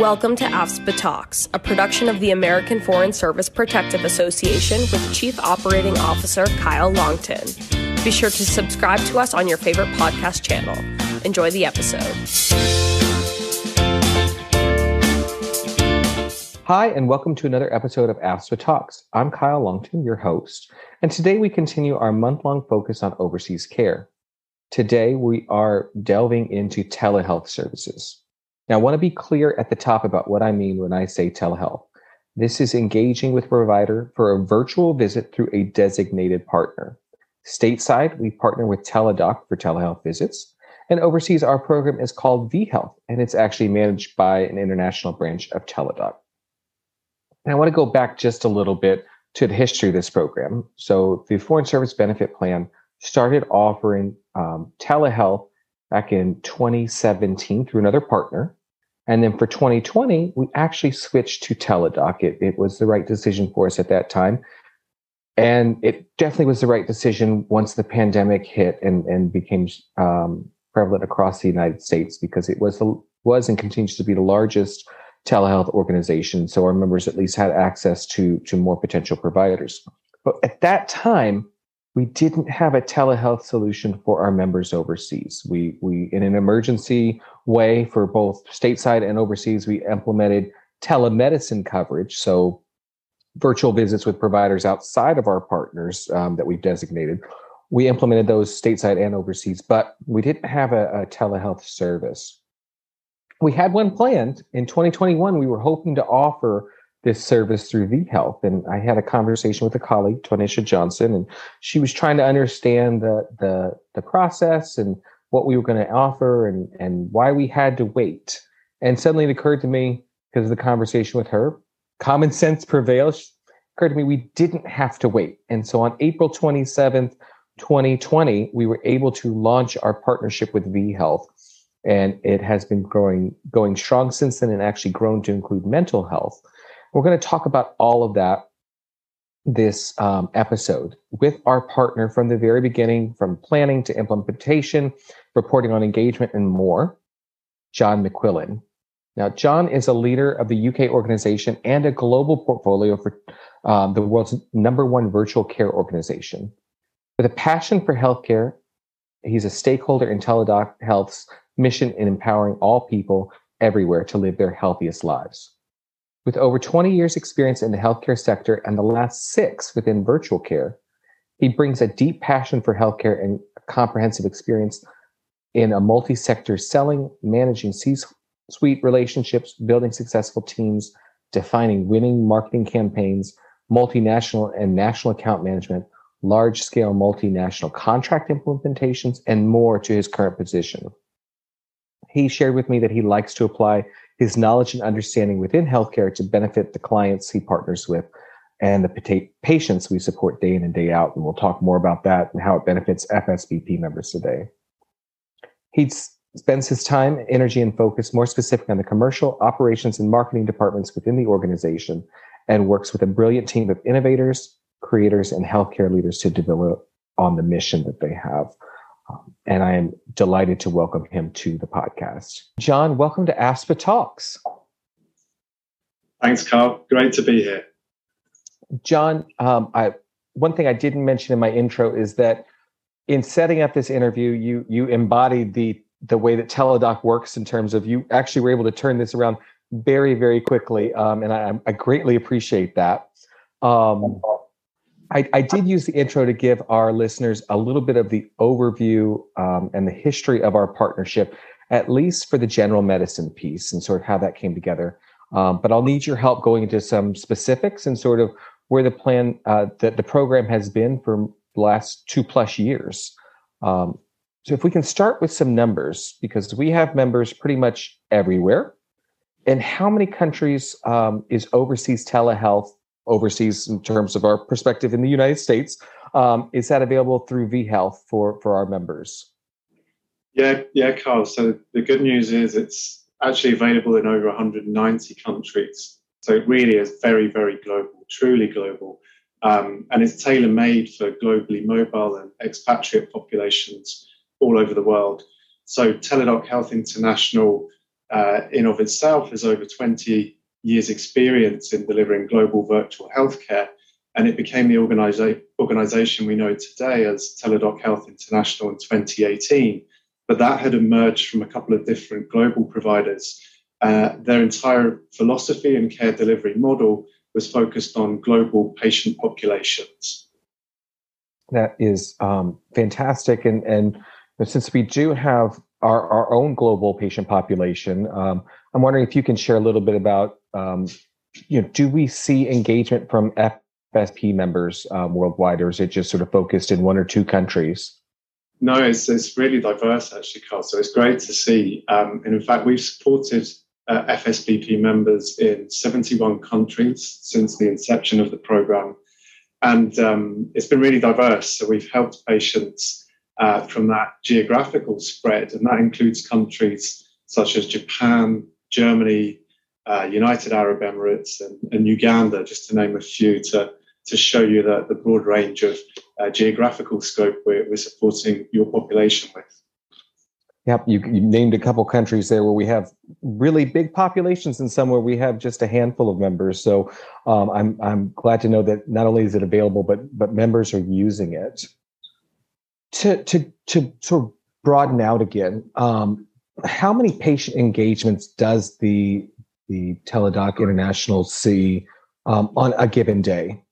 Welcome to AFSPA Talks, a production of the American Foreign Service Protective Association with Chief Operating Officer Kyle Longton. Be sure to subscribe to us on your favorite podcast channel. Enjoy the episode. Hi, and welcome to another episode of AFSPA Talks. I'm Kyle Longton, your host, and today we continue our month long focus on overseas care. Today, we are delving into telehealth services. Now, I want to be clear at the top about what I mean when I say telehealth. This is engaging with a provider for a virtual visit through a designated partner. Stateside, we partner with Teladoc for telehealth visits. And overseas, our program is called vHealth, and it's actually managed by an international branch of Teladoc. And I want to go back just a little bit to the history of this program. So, the Foreign Service Benefit Plan started offering um, telehealth back in 2017 through another partner. And then for 2020, we actually switched to Teladoc. It, it was the right decision for us at that time. And it definitely was the right decision once the pandemic hit and, and became um, prevalent across the United States because it was, the, was and continues to be the largest telehealth organization. So our members at least had access to, to more potential providers. But at that time, we didn't have a telehealth solution for our members overseas. We, we, in an emergency way for both stateside and overseas, we implemented telemedicine coverage. So virtual visits with providers outside of our partners um, that we've designated. We implemented those stateside and overseas, but we didn't have a, a telehealth service. We had one planned in 2021. We were hoping to offer this service through vHealth. And I had a conversation with a colleague, Tonisha Johnson, and she was trying to understand the the, the process and what we were going to offer and, and why we had to wait. And suddenly it occurred to me, because of the conversation with her, common sense prevails. Occurred to me we didn't have to wait. And so on April 27th, 2020, we were able to launch our partnership with vHealth, And it has been growing, going strong since then and actually grown to include mental health. We're going to talk about all of that this um, episode with our partner from the very beginning, from planning to implementation, reporting on engagement, and more, John McQuillan. Now, John is a leader of the UK organization and a global portfolio for um, the world's number one virtual care organization. With a passion for healthcare, he's a stakeholder in Teladoc Health's mission in empowering all people everywhere to live their healthiest lives. With over 20 years' experience in the healthcare sector and the last six within virtual care, he brings a deep passion for healthcare and comprehensive experience in a multi sector selling, managing C suite relationships, building successful teams, defining winning marketing campaigns, multinational and national account management, large scale multinational contract implementations, and more to his current position. He shared with me that he likes to apply his knowledge and understanding within healthcare to benefit the clients he partners with and the patients we support day in and day out. And we'll talk more about that and how it benefits FSBP members today. He spends his time, energy, and focus more specific on the commercial, operations, and marketing departments within the organization and works with a brilliant team of innovators, creators, and healthcare leaders to develop on the mission that they have. And I am delighted to welcome him to the podcast. John, welcome to AFSPA Talks. Thanks, Carl. Great to be here. John, um, I, one thing I didn't mention in my intro is that in setting up this interview, you you embodied the the way that Teladoc works in terms of you actually were able to turn this around very very quickly, um, and I, I, greatly appreciate that. Um, I, I, did use the intro to give our listeners a little bit of the overview um, and the history of our partnership, at least for the general medicine piece and sort of how that came together. Um, but I'll need your help going into some specifics and sort of where the plan uh, that the program has been for the last two plus years. Um, so if we can start with some numbers, because we have members pretty much everywhere. And how many countries um, is overseas telehealth overseas in terms of our perspective in the United States. Um, is that available through vHealth for for our members? Yeah, yeah, Carl. So the good news is it's actually available in over 190 countries. So it really is very, very global, truly global. Um, and it's tailor made for globally mobile and expatriate populations all over the world. So Teladoc Health International uh, in of itself has over 20 years experience in delivering global virtual healthcare and it became the organiza- organization we know today as Teladoc Health International in 2018 but that had emerged from a couple of different global providers uh, their entire philosophy and care delivery model was focused on global patient populations that is um, fantastic and and since we do have our, our own global patient population. Um, I'm wondering if you can share a little bit about, um, you know, do we see engagement from FSBP members um, worldwide, or is it just sort of focused in one or two countries? No, it's, it's really diverse actually, Carl. So it's great to see. Um, and in fact, we've supported uh, FSBP members in 71 countries since the inception of the program. And um, it's been really diverse. So we've helped patients uh, from that geographical spread, and that includes countries such as Japan, Germany, uh, United Arab Emirates, and, and, Uganda, just to name a few, to, to show you the, the broad range of uh, geographical scope we're, we're supporting your population with. Yep, you, you, named a couple countries there where we have really big populations, and some where we have just a handful of members. So um, I'm I'm glad to know that not only is it available, but but members are using it to to to sort of broaden out again, um, how many patient engagements does the the Teladoc International see um, on a given day?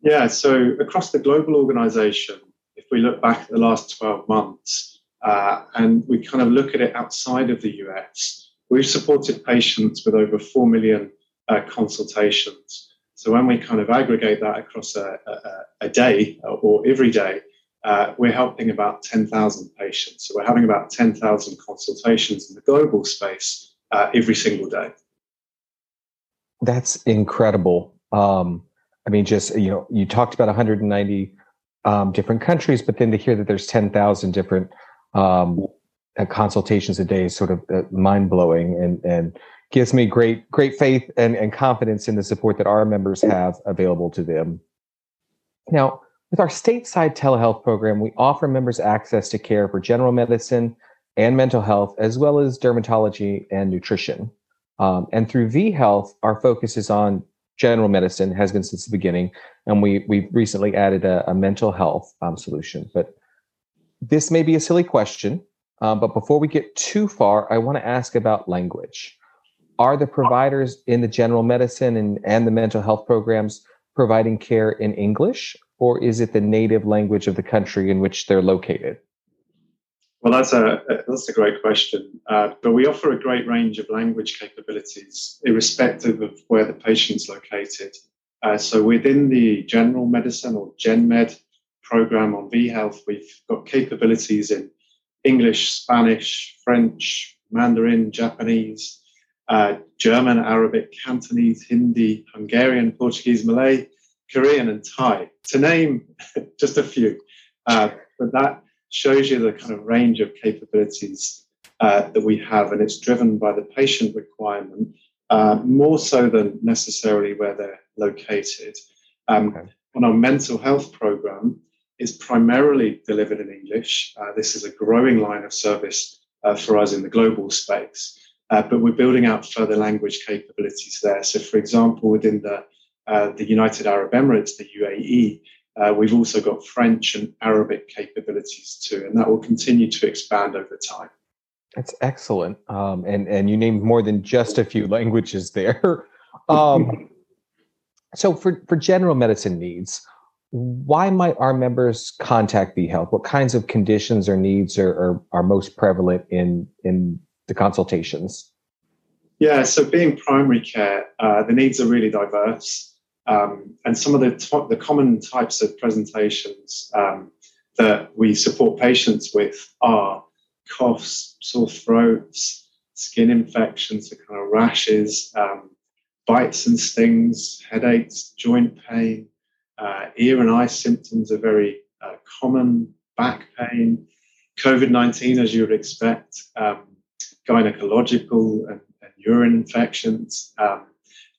Yeah, so across the global organization, if we look back at the last 12 months uh, and we kind of look at it outside of the US, we've supported patients with over 4 million uh, consultations. So when we kind of aggregate that across a, a, a day or every day, uh, we're helping about 10,000 patients. So we're having about 10,000 consultations in the global space uh, every single day. That's incredible. Um, I mean, just, you know, you talked about 190 um, different countries, but then to hear that there's 10,000 different um, uh, consultations a day is sort of uh, mind blowing and, and gives me great, great faith and, and confidence in the support that our members have available to them. Now, with our stateside telehealth program, we offer members access to care for general medicine and mental health, as well as dermatology and nutrition. Um, and through vHealth, our focus is on general medicine, has been since the beginning, and we we've recently added a, a mental health um, solution. But this may be a silly question, um, but before we get too far, I want to ask about language. Are the providers in the general medicine and, and the mental health programs providing care in English, or is it the native language of the country in which they're located? Well, that's a that's a great question. Uh, but we offer a great range of language capabilities, irrespective of where the patient's located. Uh, so within the general medicine or GenMed program on vHealth, we've got capabilities in English, Spanish, French, Mandarin, Japanese, uh, German, Arabic, Cantonese, Hindi, Hungarian, Portuguese, Malay, Korean, and Thai, to name just a few. Uh, but that shows you the kind of range of capabilities uh, that we have, and it's driven by the patient requirement uh, more so than necessarily where they're located. Um, okay. On our mental health program, is primarily delivered in English. Uh, this is a growing line of service uh, for us in the global space. Uh, but we're building out further language capabilities there. So, for example, within the uh, the United Arab Emirates, the UAE, uh, we've also got French and Arabic capabilities too, and that will continue to expand over time. That's excellent, um, and and you named more than just a few languages there. um, so, for for general medicine needs, why might our members contact vHealth? What kinds of conditions or needs are, are, are most prevalent in in the consultations? Yeah, so being primary care, uh, the needs are really diverse. Um, and some of the, the common types of presentations um, that we support patients with are coughs, sore throats, skin infections, so kind of rashes, um, bites and stings, headaches, joint pain, uh, ear and eye symptoms are very uh, common, back pain, COVID 19, as you would expect, um, gynecological and, and urine infections, um,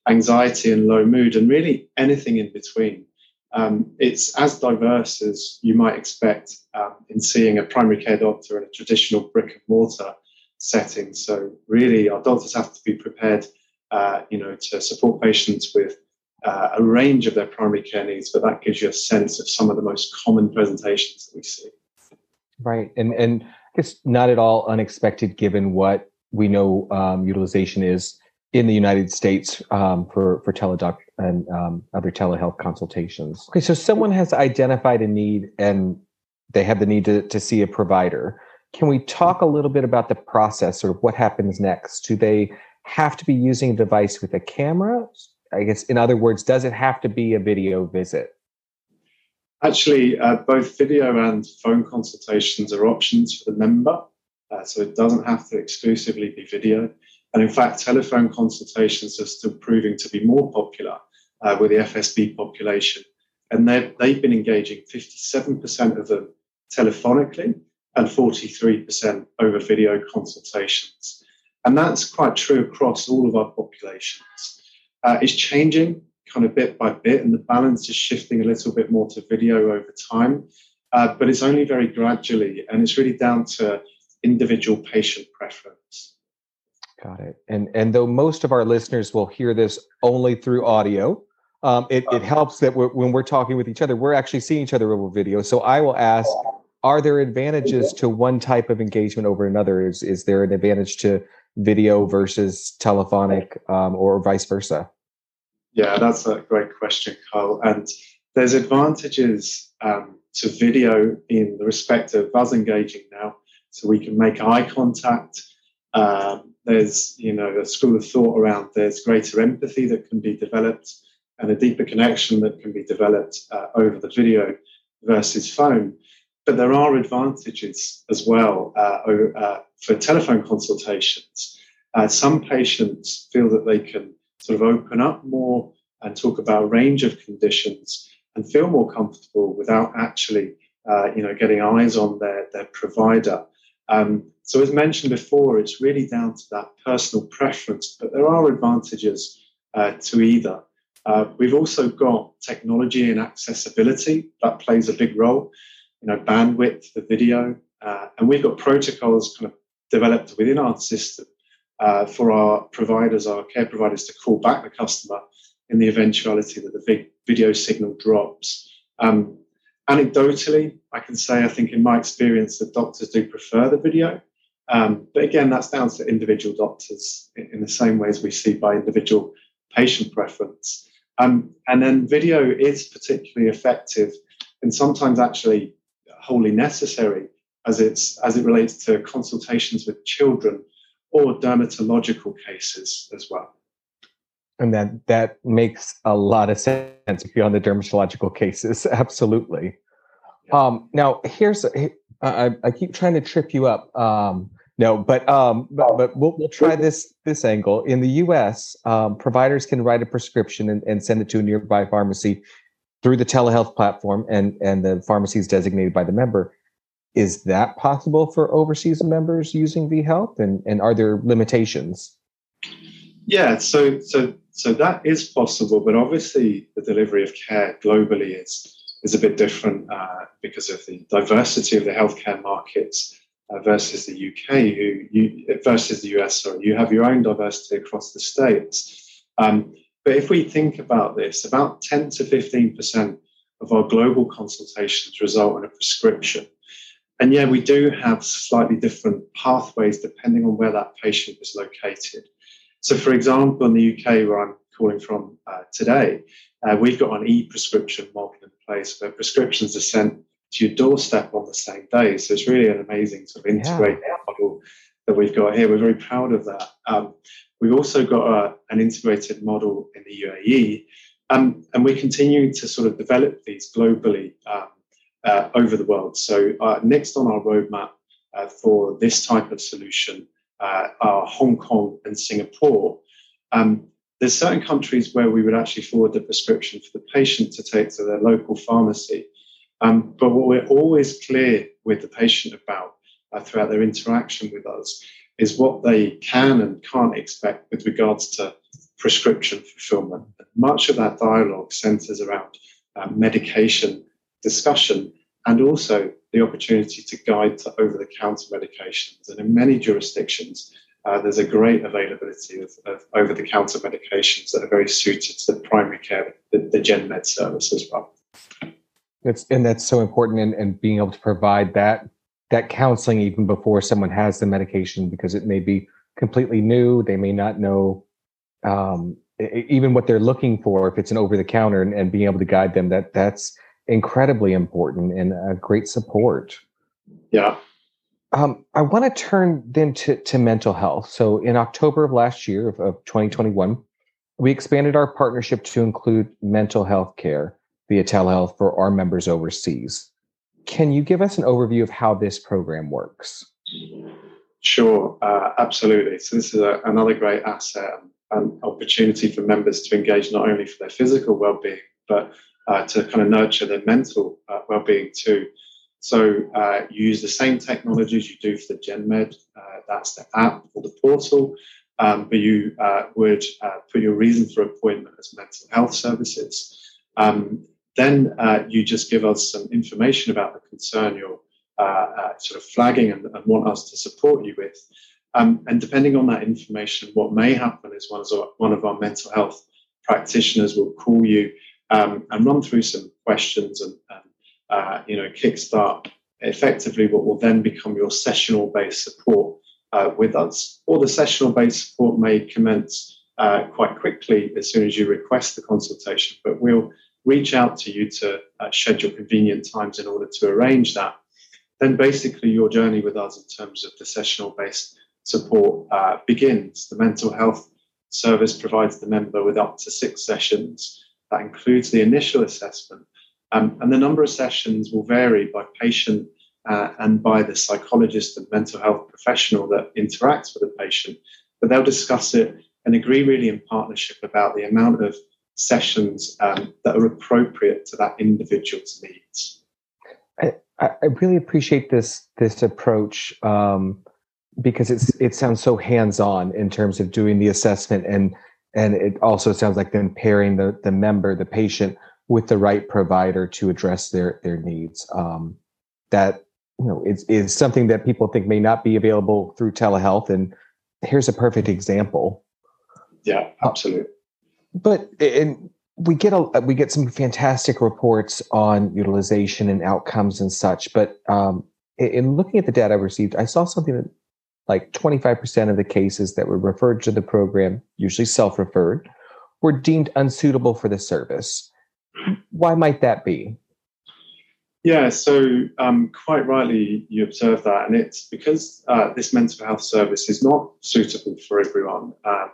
anxiety and low mood, and really anything in between. Um, it's as diverse as you might expect um, in seeing a primary care doctor in a traditional brick and mortar setting. So really, our doctors have to be prepared, uh, you know, to support patients with uh, a range of their primary care needs, but that gives you a sense of some of the most common presentations that we see. Right, and and it's not at all unexpected given what we know um, utilization is in the United States um, for for Teladoc and um, other telehealth consultations. Okay, so someone has identified a need and they have the need to, to see a provider. Can we talk a little bit about the process, or what happens next? Do they have to be using a device with a camera? I guess, in other words, does it have to be a video visit? Actually, uh, both video and phone consultations are options for the member. Uh, so it doesn't have to exclusively be video. And in fact, telephone consultations are still proving to be more popular uh, with the FSBP population. And they've, been engaging 57% of them telephonically and 43% over video consultations. And that's quite true across all of our populations. Uh, it's changing kind of bit by bit, and the balance is shifting a little bit more to video over time. Uh, but it's only very gradually, and it's really down to individual patient preference. Got it. And and though most of our listeners will hear this only through audio, um, it, it helps that we're, when we're talking with each other, we're actually seeing each other over video. So I will ask, are there advantages to one type of engagement over another? Is is there an advantage to video versus telephonic, um, or vice versa? Yeah, that's a great question, Carl. And there's advantages um, to video in the respect of us engaging now, so we can make eye contact. Um, there's, you know, a school of thought around there's greater empathy that can be developed and a deeper connection that can be developed uh, over the video versus phone. But there are advantages as well uh, uh, for telephone consultations. Uh, some patients feel that they can sort of open up more and talk about a range of conditions and feel more comfortable without actually, uh, you know, getting eyes on their, their provider. Um, so as mentioned before, it's really down to that personal preference, but there are advantages uh, to either. Uh, we've also got technology and accessibility that plays a big role. You know, bandwidth for video, uh, and we've got protocols kind of developed within our system uh, for our providers, our care providers, to call back the customer in the eventuality that the video signal drops. Um, anecdotally, I can say I think in my experience that doctors do prefer the video. Um, but again, that's down to individual doctors in, the same way as we see by individual patient preference. Um, and then video is particularly effective and sometimes actually wholly necessary as it's as it relates to consultations with children or dermatological cases as well. And that that makes a lot of sense beyond the dermatological cases. Absolutely. Yeah. Um, now, here's I, I keep trying to trip you up. Um, no, but um, but, but we'll we'll try this this angle. In the U.S., um, providers can write a prescription and, and send it to a nearby pharmacy through the telehealth platform, and and the pharmacy is designated by the member. Is that possible for overseas members using vHealth, and and are there limitations? Yeah, so so so that is possible, but obviously the delivery of care globally is is a bit different uh, because of the diversity of the healthcare markets uh, versus the UK, who you, versus the US. Sorry, you have your own diversity across the states. Um, but if we think about this, about 10 to 15 percent of our global consultations result in a prescription. And yeah, we do have slightly different pathways depending on where that patient is located. So, for example, in the UK, where I'm calling from uh, today, uh, we've got an e-prescription model in place where prescriptions are sent to your doorstep on the same day. So it's really an amazing sort of integrated yeah. model that we've got here. We're very proud of that. Um, we've also got a, an integrated model in the UAE, um, and we continue to sort of develop these globally um, uh, over the world. So uh, next on our roadmap uh, for this type of solution uh, are Hong Kong and Singapore. Um, there's certain countries where we would actually forward the prescription for the patient to take to their local pharmacy. Um, but what we're always clear with the patient about uh, throughout their interaction with us is what they can and can't expect with regards to prescription fulfillment. Much of that dialogue centers around uh, medication discussion and also the opportunity to guide to over the counter medications. And in many jurisdictions, uh, there's a great availability of, of over the counter medications that are very suited to the primary care, the, the Gen Med service as well. It's, and that's so important and, and being able to provide that that counseling even before someone has the medication because it may be completely new. They may not know um, even what they're looking for if it's an over the counter and, and, being able to guide them that that's incredibly important and a great support. Yeah. Um, i want to turn then to, to mental health. So in october of last year of, of 2021 we expanded our partnership to include mental health care via telehealth for our members overseas. Can you give us an overview of how this program works? Sure, uh, absolutely. So, this is a, another great asset and opportunity for members to engage not only for their physical well being, but uh, to kind of nurture their mental uh, well being too. So, uh, you use the same technologies you do for the GenMed, uh, that's the app or the portal, um, but you uh, would put your reason for appointment as mental health services. Um, then uh, you just give us some information about the concern you're uh, uh, sort of flagging and, and, want us to support you with. Um, and depending on that information, what may happen is one of our, one of our mental health practitioners will call you um, and run through some questions and, and uh, you know kickstart effectively what will then become your sessional based support uh, with us. Or the sessional based support may commence uh, quite quickly as soon as you request the consultation, but we'll reach out to you to uh, schedule convenient times in order to arrange that, then basically your journey with us in terms of the sessional based support uh, begins. The mental health service provides the member with up to six sessions. That includes the initial assessment. Um, and the number of sessions will vary by patient uh, and by the psychologist and mental health professional that interacts with the patient. But they'll discuss it and agree really in partnership about the amount of sessions um, that are appropriate to that individual's needs. I, I really appreciate this this approach um, because it's it sounds so hands on in terms of doing the assessment and and it also sounds like then pairing the the member the patient with the right provider to address their their needs. Um, that you know is is something that people think may not be available through telehealth, and here's a perfect example. Yeah, absolutely but and we get a we get some fantastic reports on utilization and outcomes and such. But um, in looking at the data I received, I saw something that like 25% of the cases that were referred to the program, usually self-referred, were deemed unsuitable for the service. Why might that be? Yeah, so um, quite rightly you observe that, and it's because uh, this mental health service is not suitable for everyone. Um,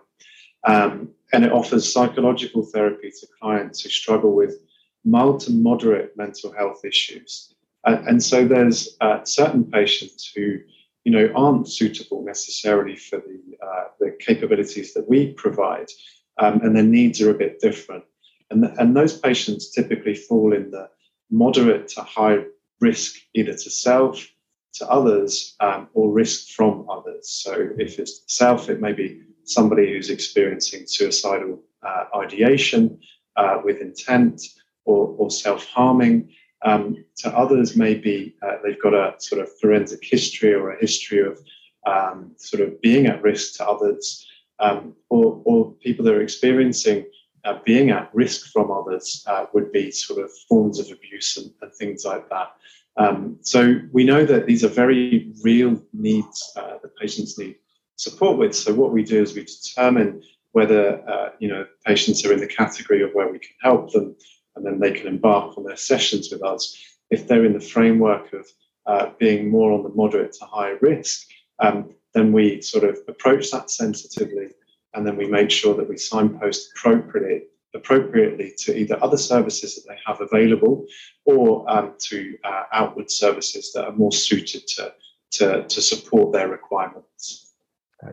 um, and it offers psychological therapy to clients who struggle with mild to moderate mental health issues. Uh, and so there's uh, certain patients who, you know, aren't suitable necessarily for the, uh, the capabilities that we provide, um, and their needs are a bit different. And, and those patients typically fall in the moderate to high risk, either to self, to others, um, or risk from others. So if it's self, it may be somebody who's experiencing suicidal uh, ideation uh, with intent or, or self harming. Um, to others, maybe uh, they've got a sort of forensic history or a history of um, sort of being at risk to others, um, or, or, people that are experiencing uh, being at risk from others uh, would be sort of forms of abuse and, and things like that. Um, so we know that these are very real needs uh, that patients need support with. So what we do is we determine whether uh, you know patients are in the category of where we can help them, and then they can embark on their sessions with us. If they're in the framework of uh, being more on the moderate to high risk, um, then we sort of approach that sensitively, and then we make sure that we signpost appropriately appropriately to either other services that they have available or um, to uh, outward services that are more suited to, to, to support their requirements.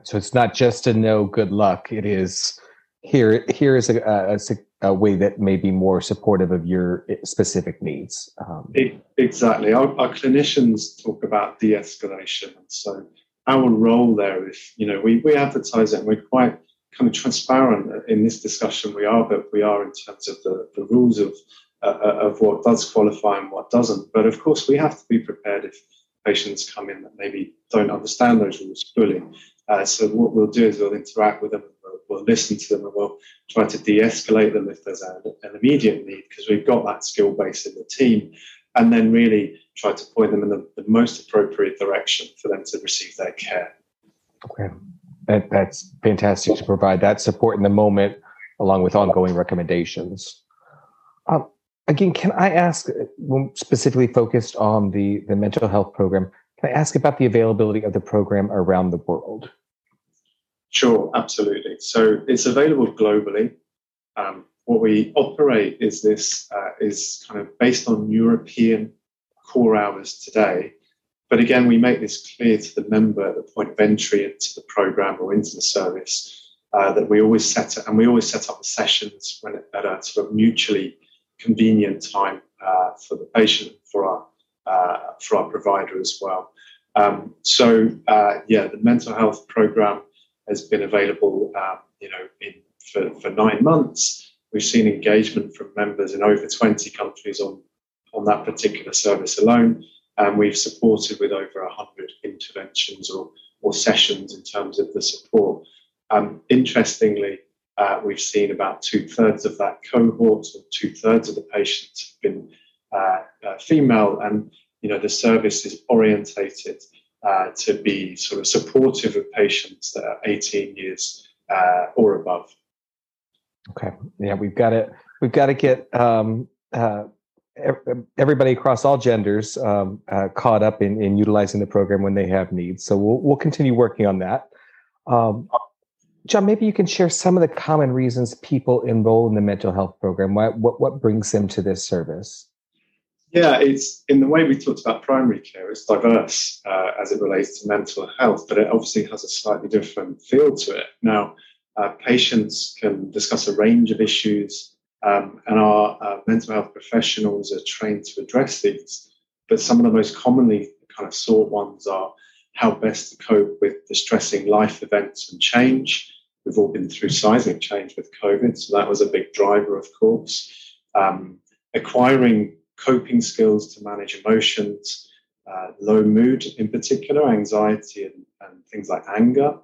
So it's not just a no, good luck. It is here. Here is a, a, a way that may be more supportive of your specific needs. Um, it, exactly. Our, our, clinicians talk about de-escalation, so our role there is, you know, we we advertise it, and we're quite kind of transparent in this discussion. We are, but we are in terms of the, the rules of uh, uh, of what does qualify and what doesn't. But of course, we have to be prepared if patients come in that maybe don't understand those rules fully. Uh, so what we'll do is we'll interact with them, we'll, we'll listen to them, and we'll try to de-escalate them if there's an, an immediate need because we've got that skill base in the team, and then really try to point them in the, the most appropriate direction for them to receive their care. Okay, that, that's fantastic to provide that support in the moment, along with ongoing recommendations. Um, again, can I ask, specifically focused on the the mental health program? Can I ask about the availability of the program around the world? Sure, absolutely. So it's available globally. Um, what we operate is this uh, is kind of based on European core hours today. But again, we make this clear to the member at the point of entry into the program or into the service uh, that we always set and we always set up the sessions when at a sort of mutually convenient time uh, for the patient for our uh, for our provider as well. Um, so uh, yeah, the mental health program has been available, um, you know, in, for, for nine months. We've seen engagement from members in over 20 countries on, on that particular service alone. And we've supported with over 100 interventions or, or sessions in terms of the support. Um, interestingly, uh, we've seen about two thirds of that cohort, or two thirds of the patients have been uh, uh, female, and you know the service is orientated uh, to be sort of supportive of patients that are 18 years uh, or above. Okay, yeah, we've got to we've got to get um, everybody across all genders um, uh, caught up in, in utilizing the program when they have needs. So we'll we'll continue working on that. Um, John, maybe you can share some of the common reasons people enroll in the mental health program. What, what brings them to this service? Yeah, it's in the way we talked about primary care, it's diverse uh, as it relates to mental health, but it obviously has a slightly different feel to it. Now, uh, patients can discuss a range of issues, um, and our uh, mental health professionals are trained to address these. But some of the most commonly kind of sought ones are how best to cope with distressing life events and change. We've all been through seismic change with COVID, so that was a big driver, of course. Um, acquiring coping skills to manage emotions, uh, low mood in particular, anxiety, and, and things like anger.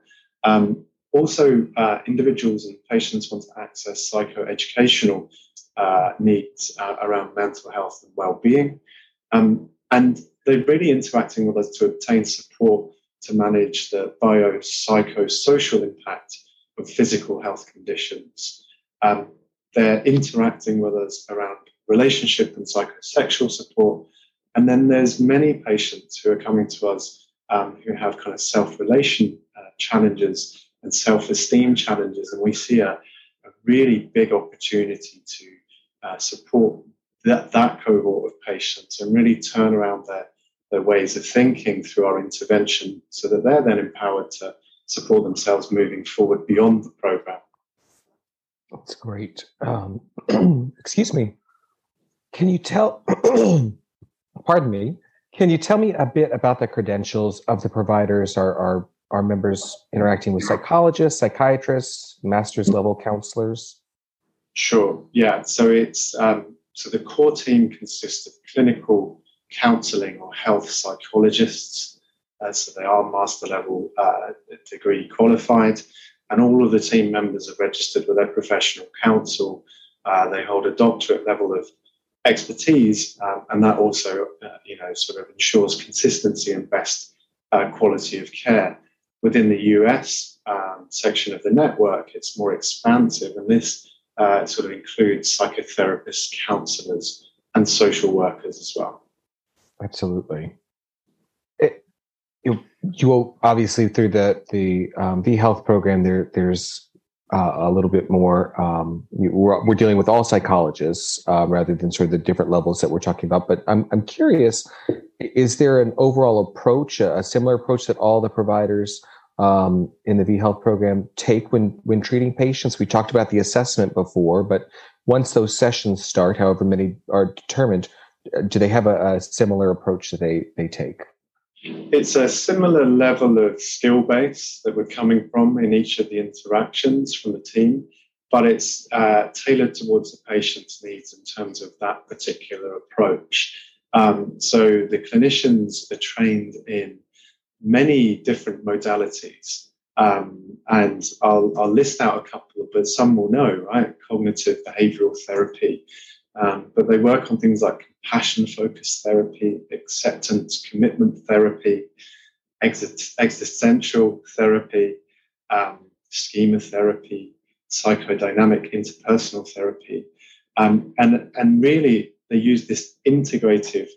Um, also, uh, individuals and patients want to access psychoeducational uh, needs uh, around mental health and well-being, um, and they're really interacting with us to obtain support to manage the biopsychosocial impact of physical health conditions. Um, they're interacting with us around relationship and psychosexual support. And then there's many patients who are coming to us um, who have kind of self-relation uh, challenges and self-esteem challenges, and we see a, a really big opportunity to uh, support that, that cohort of patients and really turn around their, their ways of thinking through our intervention so that they're then empowered to support themselves moving forward beyond the program. That's great. Um, excuse me. Can you tell, pardon me, can you tell me a bit about the credentials of the providers? our, are, are members interacting with psychologists, psychiatrists, master's level counselors? Sure. Yeah. So it's um, so the core team consists of clinical counseling or health psychologists. Uh, so they are master level uh, degree qualified, and all of the team members are registered with their professional council. Uh, they hold a doctorate level of expertise, um, and that also, uh, you know, sort of ensures consistency and best uh, quality of care. Within the US um, section of the network, it's more expansive, and this uh, sort of includes psychotherapists, counselors, and social workers as well. Absolutely. It, you, you obviously through the the um, vHealth program there there's uh, a little bit more. Um, we're, we're, dealing with all psychologists uh, rather than sort of the different levels that we're talking about. But I'm, I'm curious: is there an overall approach, a, similar approach that all the providers um, in the vHealth program take when when treating patients? We talked about the assessment before, but once those sessions start, however many are determined, do they have a, a similar approach that they they take? It's a similar level of skill base that we're coming from in each of the interactions from the team, but it's uh, tailored towards the patient's needs in terms of that particular approach. Um, so the clinicians are trained in many different modalities. Um, and I'll, I'll, list out a couple, but some will know, right? Cognitive behavioral therapy. Um, but they work on things like compassion focused therapy, acceptance commitment therapy, existential therapy, um, schema therapy, psychodynamic interpersonal therapy. Um, and, and really, they use this integrative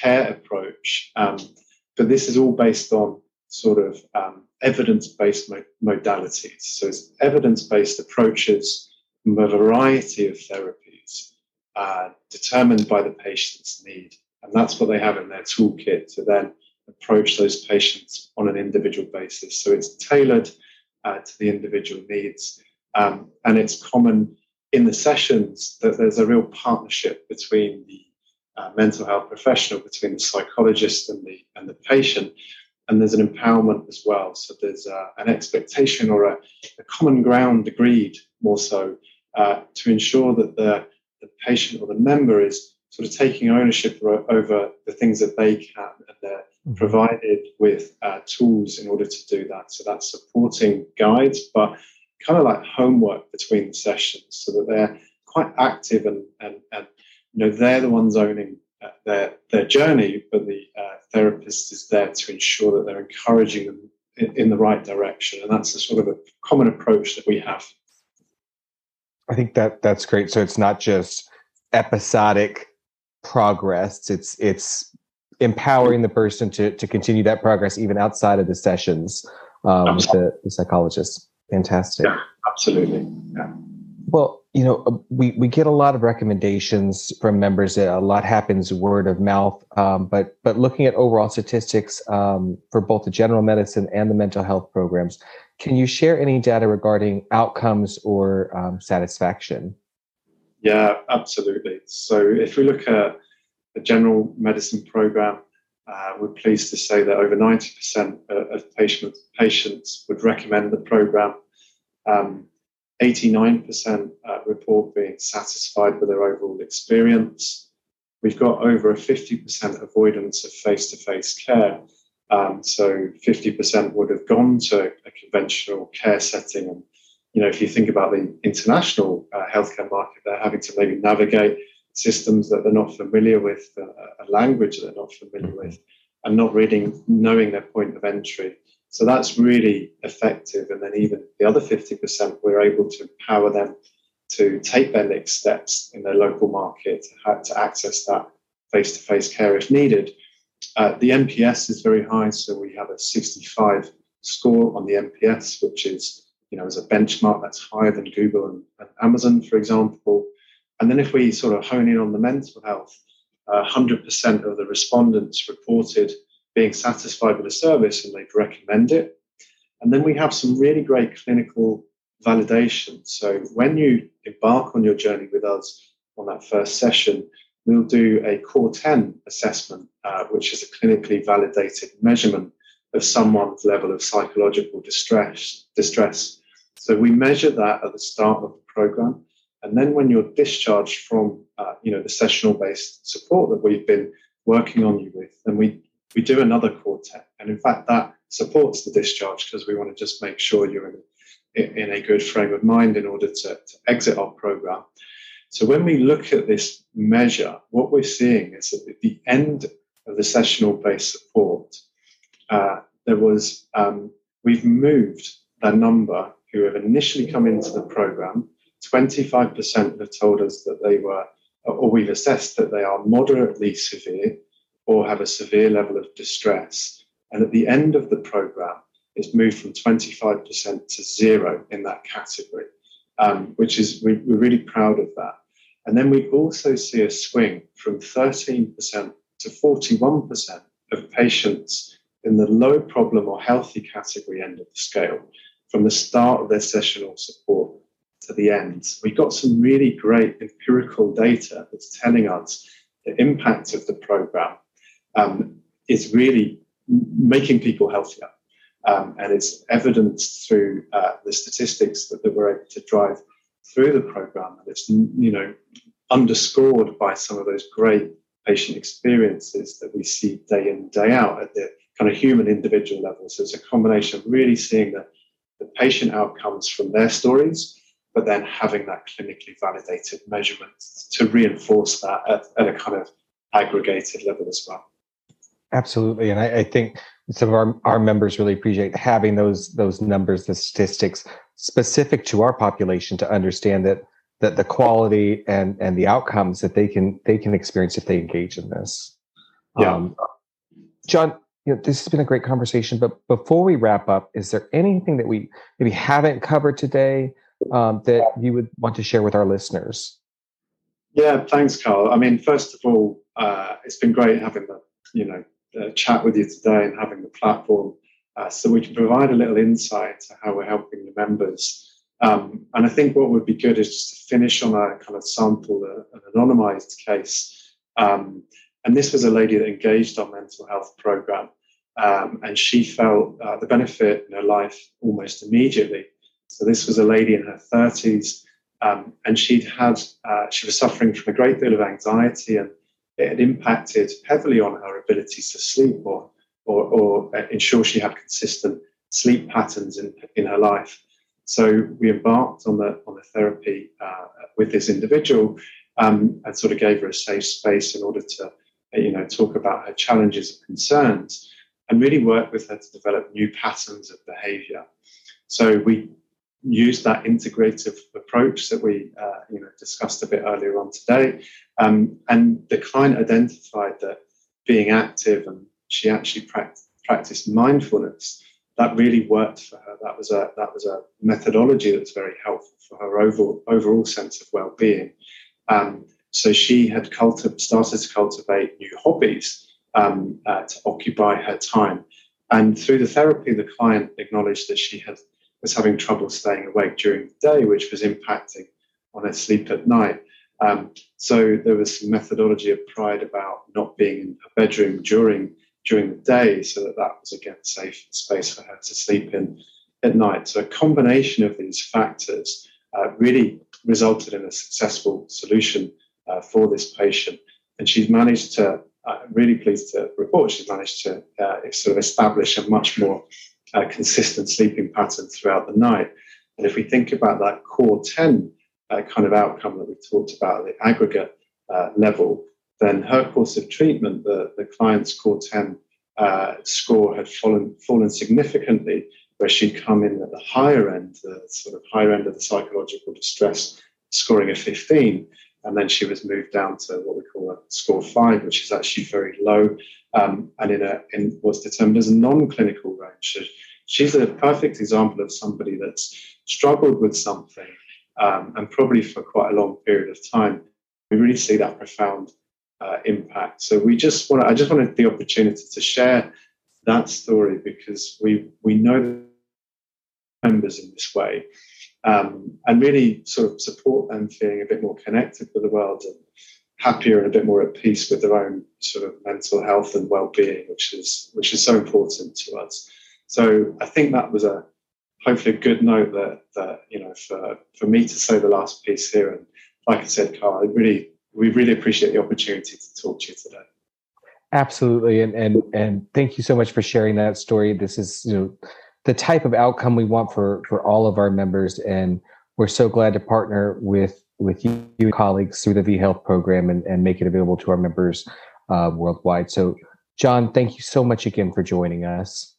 care approach. Um, but this is all based on sort of um, evidence-based mo- modalities. So it's evidence-based approaches from a variety of therapies uh, determined by the patient's need. And that's what they have in their toolkit to then approach those patients on an individual basis. So it's tailored uh, to the individual needs. Um, and it's common in the sessions that there's a real partnership between the uh, mental health professional, between the psychologist and the, and the patient, and there's an empowerment as well. So there's uh, an expectation or a, a, common ground agreed more so uh, to ensure that the, the patient or the member is sort of taking ownership over the things that they can and they're mm-hmm. provided with uh, tools in order to do that. So that's supporting guides, but kind of like homework between the sessions so that they're quite active and, and, and you know, they're the ones owning uh, their their journey, but the uh, therapist is there to ensure that they're encouraging them in, in, the right direction, and that's a sort of a common approach that we have. I think that that's great. So it's not just episodic progress; it's it's empowering the person to to continue that progress even outside of the sessions um, with the, the psychologist. Fantastic. Yeah, absolutely. Yeah. Well, you know, uh, we, we get a lot of recommendations from members. A lot happens word of mouth. Um, but but looking at overall statistics um, for both the general medicine and the mental health programs, can you share any data regarding outcomes or um, satisfaction? Yeah, absolutely. So if we look at the general medicine program, uh, we're pleased to say that over 90% of patient, patients would recommend the program. Um, 89% uh, report being satisfied with their overall experience. We've got over a 50% avoidance of face to face care. Um, so 50% would have gone to a conventional care setting. And, you know, if you think about the international uh, healthcare market, they're having to maybe navigate systems that they're not familiar with, uh, a language that they're not familiar with, and not really knowing their point of entry. So that's really effective. And then even the other 50%, we're able to empower them to take their next steps in their local market to, to access that face to face care if needed. Uh, the NPS is very high, so we have a 65 score on the NPS, which is, you know, as a benchmark that's higher than Google and, and Amazon, for example. And then if we sort of hone in on the mental health, uh, 100% of the respondents reported being satisfied with the service and they'd recommend it. And then we have some really great clinical validation. So when you embark on your journey with us on that first session, we'll do a CORE-10 assessment, uh, which is a clinically validated measurement of someone's level of psychological distress. distress. So we measure that at the start of the program. And then when you're discharged from uh, you know, the sessional based support that we've been working on you with, then we we do another CORE-10. And in fact, that supports the discharge because we want to just make sure you're in, in a good frame of mind in order to, to exit our program. So when we look at this measure, what we're seeing is that at the end of the sessional based support, uh, there was, um, we've moved the number who have initially come into the program. 25% have told us that they were, or we've assessed that they are moderately severe or have a severe level of distress. And at the end of the program, it's moved from 25% to zero in that category, um, which is, we, we're really proud of that. And then we also see a swing from 13% to 41% of patients in the low problem or healthy category end of the scale from the start of their sessional support to the end. We got some really great empirical data that's telling us the impact of the program um, is really making people healthier. Um, and it's evidenced through uh, the statistics that, that, we're able to drive through the program. And it's, you know, underscored by some of those great patient experiences that we see day in, day out at the kind of human individual level. So it's a combination of really seeing the, the patient outcomes from their stories, but then having that clinically validated measurement to reinforce that at, at a kind of aggregated level as well. Absolutely. And I, I think some of our, our members really appreciate having those those numbers, the statistics specific to our population to understand that that the quality and and the outcomes that they can they can experience if they engage in this. Yeah. Um, John, you know, this has been a great conversation, but before we wrap up, is there anything that we maybe haven't covered today um, that you would want to share with our listeners? Yeah, thanks, Carl. I mean, first of all, uh, it's been great having the you know uh, chat with you today and having the platform uh, so we can provide a little insight to how we're helping the members. Um, and I think what would be good is just to finish on a kind of sample, uh, an anonymized case. Um, and this was a lady that engaged our mental health program. Um, and she felt uh, the benefit in her life almost immediately. So this was a lady in her 30s, um, and she'd had uh, she was suffering from a great deal of anxiety and it had impacted heavily on her abilities to sleep or, or, or ensure she had consistent sleep patterns in, in her life. So we embarked on the on the therapy uh, with this individual um, and sort of gave her a safe space in order to you know talk about her challenges and concerns and really work with her to develop new patterns of behavior. So we used that integrative approach that we uh, you know discussed a bit earlier on today. Um, and the client identified that being active and she actually practiced, practiced mindfulness that really worked for her. That was a that was a methodology that was very helpful for her overall overall sense of well-being. Um, so she had culti- started to cultivate new hobbies um, uh, to occupy her time. And through the therapy, the client acknowledged that she had was having trouble staying awake during the day, which was impacting on her sleep at night. Um, so there was some methodology applied about not being in a bedroom during during the day, so that that was again safe space for her to sleep in at night. So a combination of these factors uh, really resulted in a successful solution uh, for this patient, and she's managed to. Uh, really pleased to report she's managed to uh, sort of establish a much more uh, consistent sleeping pattern throughout the night. And if we think about that CORE-10 uh, kind of outcome that we talked about the aggregate level, then her course of treatment, the, the client's CORE-10 uh, score had fallen, fallen significantly, where she'd come in at the higher end, the sort of higher end of the psychological distress, scoring a 15 and then she was moved down to what we call a score five, which is actually very low, um, and in a in what's determined as a non-clinical range. So she's a perfect example of somebody that's struggled with something, um, and probably for quite a long period of time. We really see that profound uh, impact. So we just want I just wanted the opportunity to share that story because we we know members in this way um, and really sort of support them feeling a bit more connected with the world and happier and a bit more at peace with their own sort of mental health and well-being, which is which is so important to us. So I think that was a hopefully a good note that that you know for for me to say the last piece here. And like I said, Carl, really we really appreciate the opportunity to talk to you today. Absolutely, and and and thank you so much for sharing that story. This is you know the type of outcome we want for for all of our members and we're so glad to partner with with you, you colleagues through the vHealth program and, and make it available to our members uh, worldwide. So, John, thank you so much again for joining us.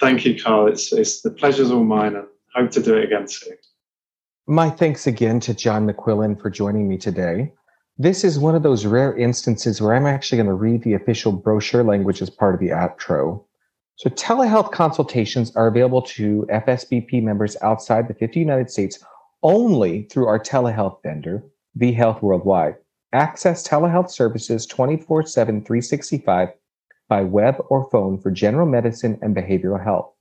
Thank you, Carl. It's, it's the pleasure's all mine and hope to do it again soon. My thanks again to John McQuillan for joining me today. This is one of those rare instances where I'm actually going to read the official brochure language as part of the outro. So telehealth consultations are available to FSBP members outside the 50 United States only through our telehealth vendor, vHealth Worldwide. Access telehealth services 24 7, 365 by web or phone for general medicine and behavioral health.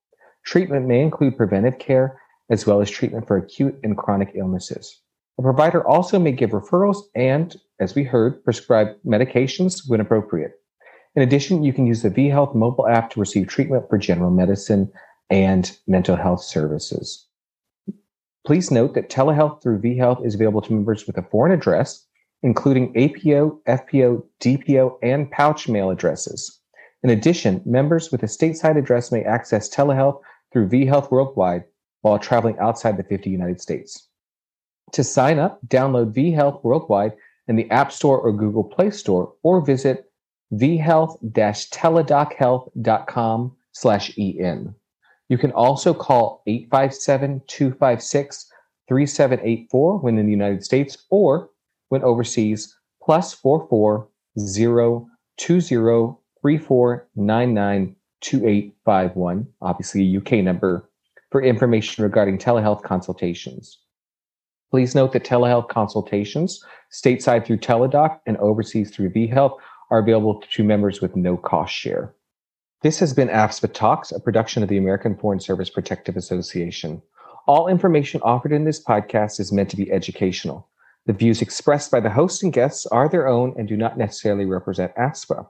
Treatment may include preventive care as well as treatment for acute and chronic illnesses. A provider also may give referrals and, as we heard, prescribe medications when appropriate. In addition, you can use the vHealth mobile app to receive treatment for general medicine and mental health services. Please note that telehealth through vHealth is available to members with a foreign address, including APO, FPO, DPO, and pouch mail addresses. In addition, members with a stateside address may access telehealth through vHealth worldwide while traveling outside the 50 United States. To sign up, download vHealth worldwide in the App Store or Google Play Store, or visit vhealth-teladochealth.com slash en. You can also call 857-256-3784 when in the United States or when overseas, plus 44 2851, obviously a UK number, for information regarding telehealth consultations. Please note that telehealth consultations, stateside through Teladoc and overseas through vHealth, are available to members with no cost share. This has been AFSPA Talks, a production of the American Foreign Service Protective Association. All information offered in this podcast is meant to be educational. The views expressed by the host and guests are their own and do not necessarily represent AFSPA.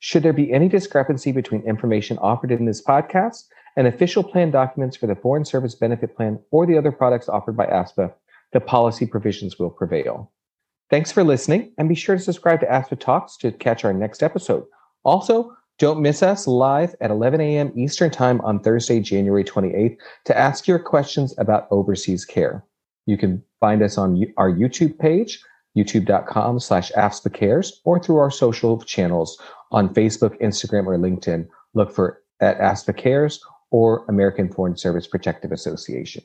Should there be any discrepancy between information offered in this podcast and official plan documents for the Foreign Service Benefit Plan or the other products offered by AFSPA, the policy provisions will prevail. Thanks for listening, and be sure to subscribe to AFSPA Talks to catch our next episode. Also, don't miss us live at 11 a.m. Eastern Time on Thursday, January 28th, to ask your questions about overseas care. You can find us on our YouTube page, youtube.com slash Cares, or through our social channels on Facebook, Instagram, or LinkedIn. Look for at AFSPA Cares or American Foreign Service Protective Association.